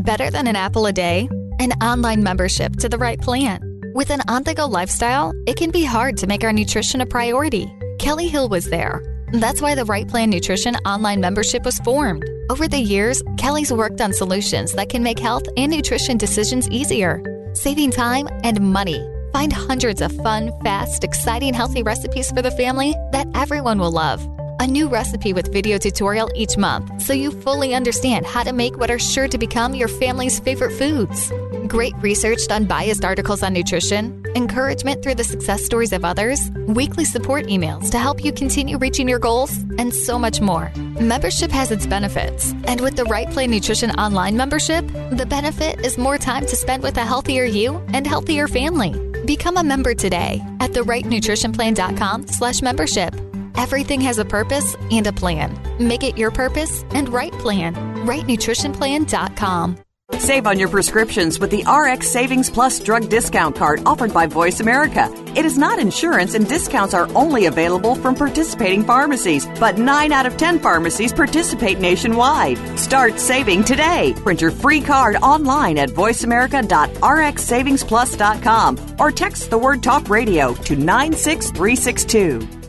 Better than an apple a day? An online membership to the right plan. With an on the go lifestyle, it can be hard to make our nutrition a priority. Kellie Hill was there. That's why the Right Plan Nutrition online membership was formed. Over the years, Kellie's worked on solutions that can make health and nutrition decisions easier, saving time and money. Find hundreds of fun, fast, exciting, healthy recipes for the family that everyone will love. A new recipe with video tutorial each month so you fully understand how to make what are sure to become your family's favorite foods. Great research done biased articles on nutrition, encouragement through the success stories of others, weekly support emails to help you continue reaching your goals, and so much more. Membership has its benefits, and with the Right Plan Nutrition online membership, the benefit is more time to spend with a healthier you and healthier family. Become a member today at therightnutritionplan.com slash membership. Everything has a purpose and a plan. Make it your purpose and right plan. RightNutritionPlan.com. Save on your prescriptions with the RX Savings Plus drug discount card offered by Voice America. It is not insurance and discounts are only available from participating pharmacies, but 9 out of 10 pharmacies participate nationwide. Start saving today. Print your free card online at voiceamerica.rxsavingsplus.com or text the word talk radio to 96362.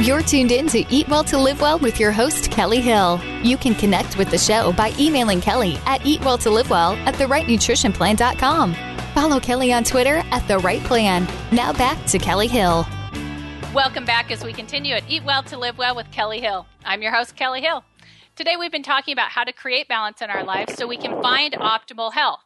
You're tuned in to Eat Well to Live Well with your host, Kellie Hill. You can connect with the show by emailing Kellie at eatwelltolivewell at therightnutritionplan.com. Follow Kellie on Twitter at The Right Plan. Now back to Kellie Hill. Welcome back as we continue at Eat Well to Live Well with Kellie Hill. I'm your host, Kellie Hill. Today we've been talking about how to create balance in our lives so we can find optimal health.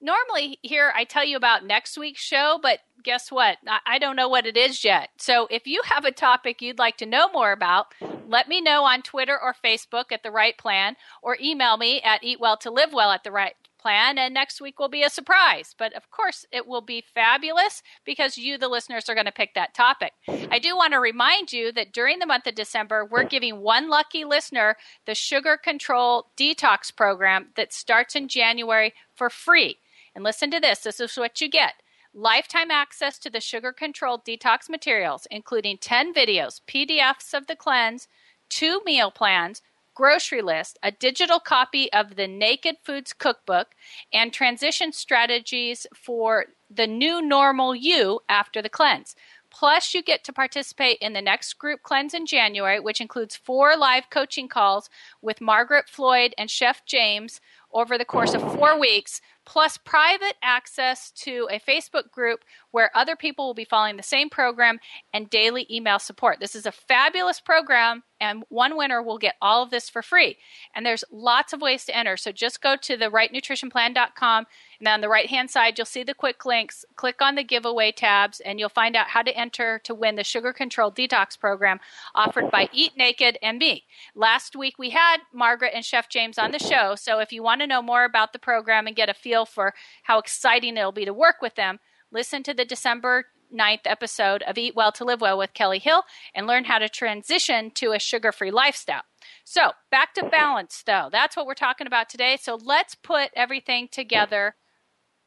Normally, here I tell you about next week's show, but guess what? I don't know what it is yet. So if you have a topic you'd like to know more about, let me know on Twitter or Facebook at The Right Plan or email me at eatwelltolivewell at the right plan, and next week will be a surprise. But of course, it will be fabulous because you, the listeners, are going to pick that topic. I do want to remind you that during the month of December, we're giving one lucky listener the Sugar Control Detox Program that starts in January for free. And listen to this this is what you get lifetime access to the sugar controlled detox materials, including 10 videos, PDFs of the cleanse, two meal plans, grocery list, a digital copy of the Naked Foods Cookbook, and transition strategies for the new normal you after the cleanse. Plus, you get to participate in the next group cleanse in January, which includes four live coaching calls with Margaret Floyd and Chef James over the course of four weeks, plus private access to a Facebook group where other people will be following the same program and daily email support. This is a fabulous program, and one winner will get all of this for free. And there's lots of ways to enter. So just go to the rightnutritionplan.com, and on the right hand side, you'll see the quick links. Click on the giveaway tabs, and you'll find out how to enter to win the sugar controlled detox program offered by Eat Naked and me. Last week, we had Margaret and Chef James on the show. So if you want to know more about the program and get a feel for how exciting it'll be to work with them, listen to the December 9th episode of Eat Well to Live Well with Kellie Hill and learn how to transition to a sugar free lifestyle. So, back to balance, though. That's what we're talking about today. So, let's put everything together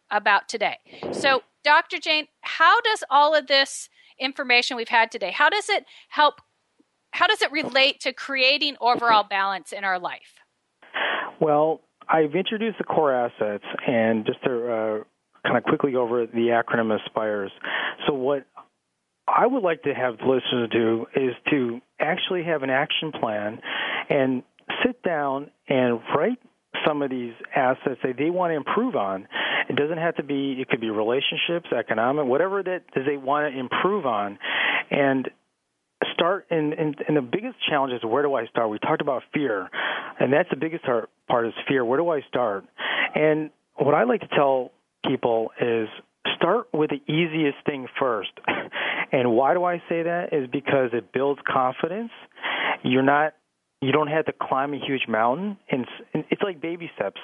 about today. So, Dr. Jain, how does all of this information we've had today, how does it help how does it relate to creating overall balance in our life? Well, I've introduced the core assets, and just to uh, kind of quickly over the acronym ASPIRES. So, what I would like to have the listeners do is to actually have an action plan and sit down and write some of these assets that they want to improve on. It doesn't have to be, it could be relationships, economic, whatever that they want to improve on. And start and, and, the biggest challenge is where do I start? We talked about fear, and that's the biggest part, part is fear. Where do I start? And what I like to tell people is start with the easiest thing first. and why do I say that? Is because it builds confidence. You're not you don't have to climb a huge mountain and it's like baby steps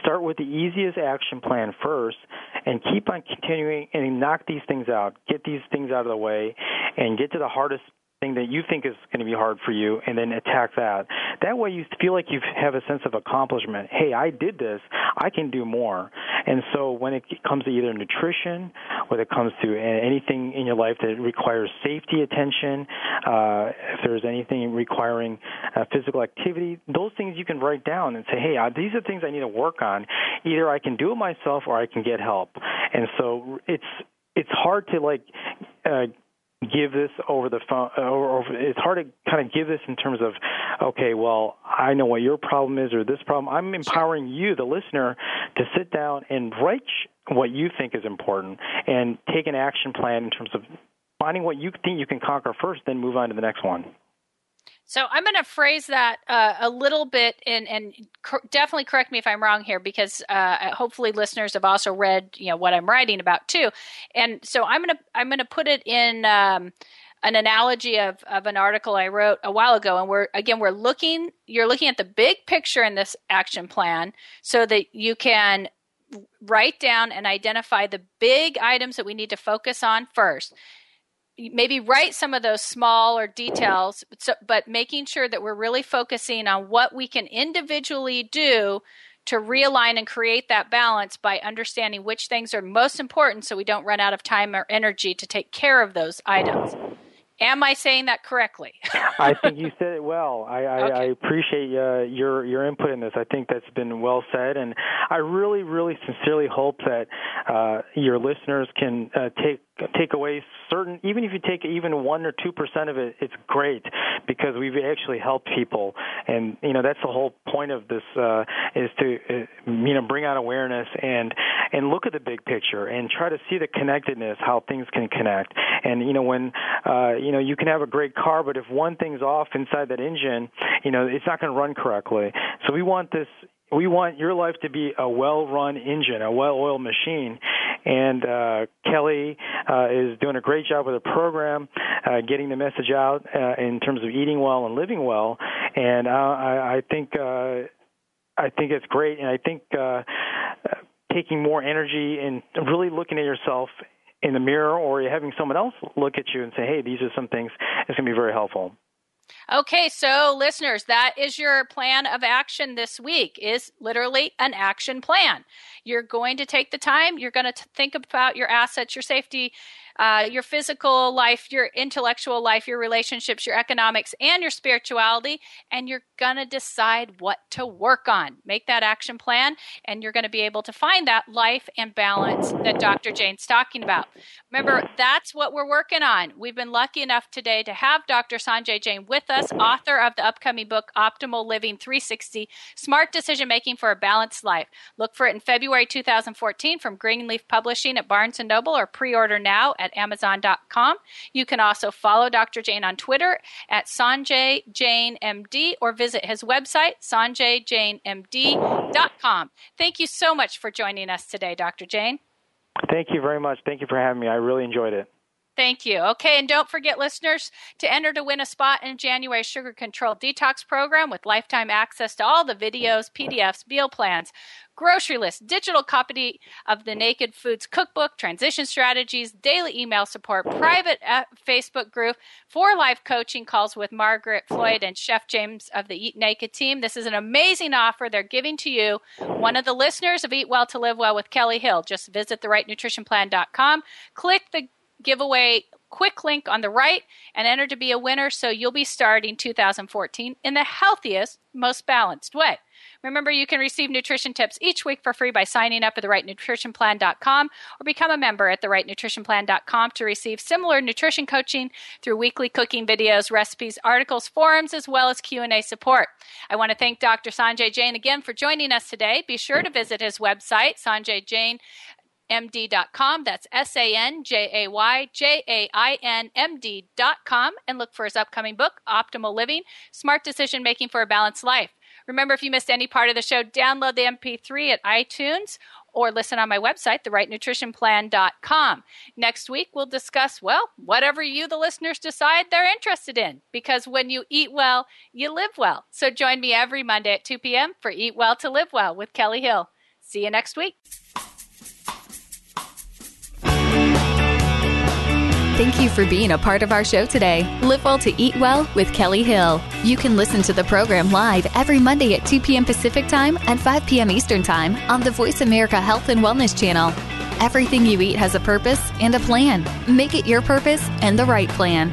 start with the easiest action plan first and keep on continuing and knock these things out get these things out of the way and get to the hardest thing that you think is going to be hard for you and then attack that. That way you feel like you have a sense of accomplishment. Hey, I did this. I can do more. And so when it comes to either nutrition, whether it comes to anything in your life that requires safety attention, uh, if there's anything requiring uh, physical activity, those things you can write down and say, hey, these are things I need to work on. Either I can do it myself or I can get help. And so it's it's hard to like uh, give this over the phone uh, or, or it's hard to kind of give this in terms of okay well i know what your problem is or this problem. I'm empowering you the listener to sit down and write what you think is important and take an action plan in terms of finding what you think you can conquer first then move on to the next one so I'm going to phrase that uh, a little bit, and, and definitely correct me if I'm wrong here, because uh, hopefully listeners have also read, you know, what I'm writing about too. And so I'm going to I'm going to put it in um, an analogy of of an article I wrote a while ago, and we're again we're looking you're looking at the big picture in this action plan, so that you can write down and identify the big items that we need to focus on first maybe write some of those smaller details so, but making sure that we're really focusing on what we can individually do to realign and create that balance by understanding which things are most important so we don't run out of time or energy to take care of those items Am I saying that correctly? I think you said it well. I, I, okay. I appreciate uh, your your input in this. I think that's been well said, and I really, really, sincerely hope that uh, your listeners can uh, take take away certain. Even if you take even one or two percent of it, it's great because we've actually helped people, and you know that's the whole point of this uh, is to uh, you know bring out awareness and and look at the big picture and try to see the connectedness, how things can connect. And you know when uh, you know you can have a great car, but if one thing's off inside that engine, you know it's not going to run correctly. So we want this we want your life to be a well-run engine, a well-oiled machine. And uh, Kellie uh, is doing a great job with the program, uh, getting the message out uh, in terms of eating well and living well. And uh, I, I think uh, I think it's great, and I think taking more energy and really looking at yourself in the mirror or having someone else look at you and say, hey, these are some things, it's going to be very helpful. Okay, so listeners, that is your plan of action this week is literally an action plan. You're going to take the time, you're going to think about your assets, your safety, uh, your physical life, your intellectual life, your relationships, your economics, and your spirituality, and you're going to decide what to work on. Make that action plan, and you're going to be able to find that life and balance that Dr. Jain's talking about. Remember, that's what we're working on. We've been lucky enough today to have Dr. Sanjay Jain with us, author of the upcoming book, Optimal Living 360 Smart Decision Making for a Balanced Life. Look for it in February 2014 from Greenleaf Publishing at Barnes & Noble or pre-order now at Amazon.com. You can also follow Dr. Jain on Twitter at Sanjay Jain MD or visit his website, sanjayjainmd.com. Thank you so much for joining us today, Dr. Jain. Thank you very much. Thank you for having me. I really enjoyed it. Thank you. Okay, and don't forget, listeners, to enter to win a spot in January's Sugar Control Detox program with lifetime access to all the videos, PDFs, meal plans, grocery list, digital copy of the Naked Foods Cookbook, transition strategies, daily email support, private uh, Facebook group, four live coaching calls with Margaret Floyd and Chef James of the Eat Naked team. This is an amazing offer they're giving to you, one of the listeners of Eat Well to Live Well with Kellie Hill. Just visit therightnutritionplan.com, click the giveaway quick link on the right and enter to be a winner so you'll be starting 2014 in the healthiest, most balanced way. Remember, you can receive nutrition tips each week for free by signing up at therightnutritionplan.com or become a member at therightnutritionplan.com to receive similar nutrition coaching through weekly cooking videos, recipes, articles, forums, as well as Q&A support. I want to thank Dr. Sanjay Jain again for joining us today. Be sure to visit his website, Sanjay Jain md.com. That's S A N J A Y J A I N M D.com and look for his upcoming book, Optimal Living Smart Decision Making for a Balanced Life. Remember, if you missed any part of the show, download the MP3 at iTunes or listen on my website, therightnutritionplan.com. Next week, we'll discuss, well, whatever you, the listeners, decide they're interested in, because when you eat well, you live well. So join me every Monday at 2 p.m. for Eat Well to Live Well with Kellie Hill. See you next week. Thank you for being a part of our show today. Live Well to Eat Well with Kellie Hill. You can listen to the program live every Monday at 2 p.m. Pacific Time and 5 p.m. Eastern Time on the Voice America Health and Wellness channel. Everything you eat has a purpose and a plan. Make it your purpose and the right plan.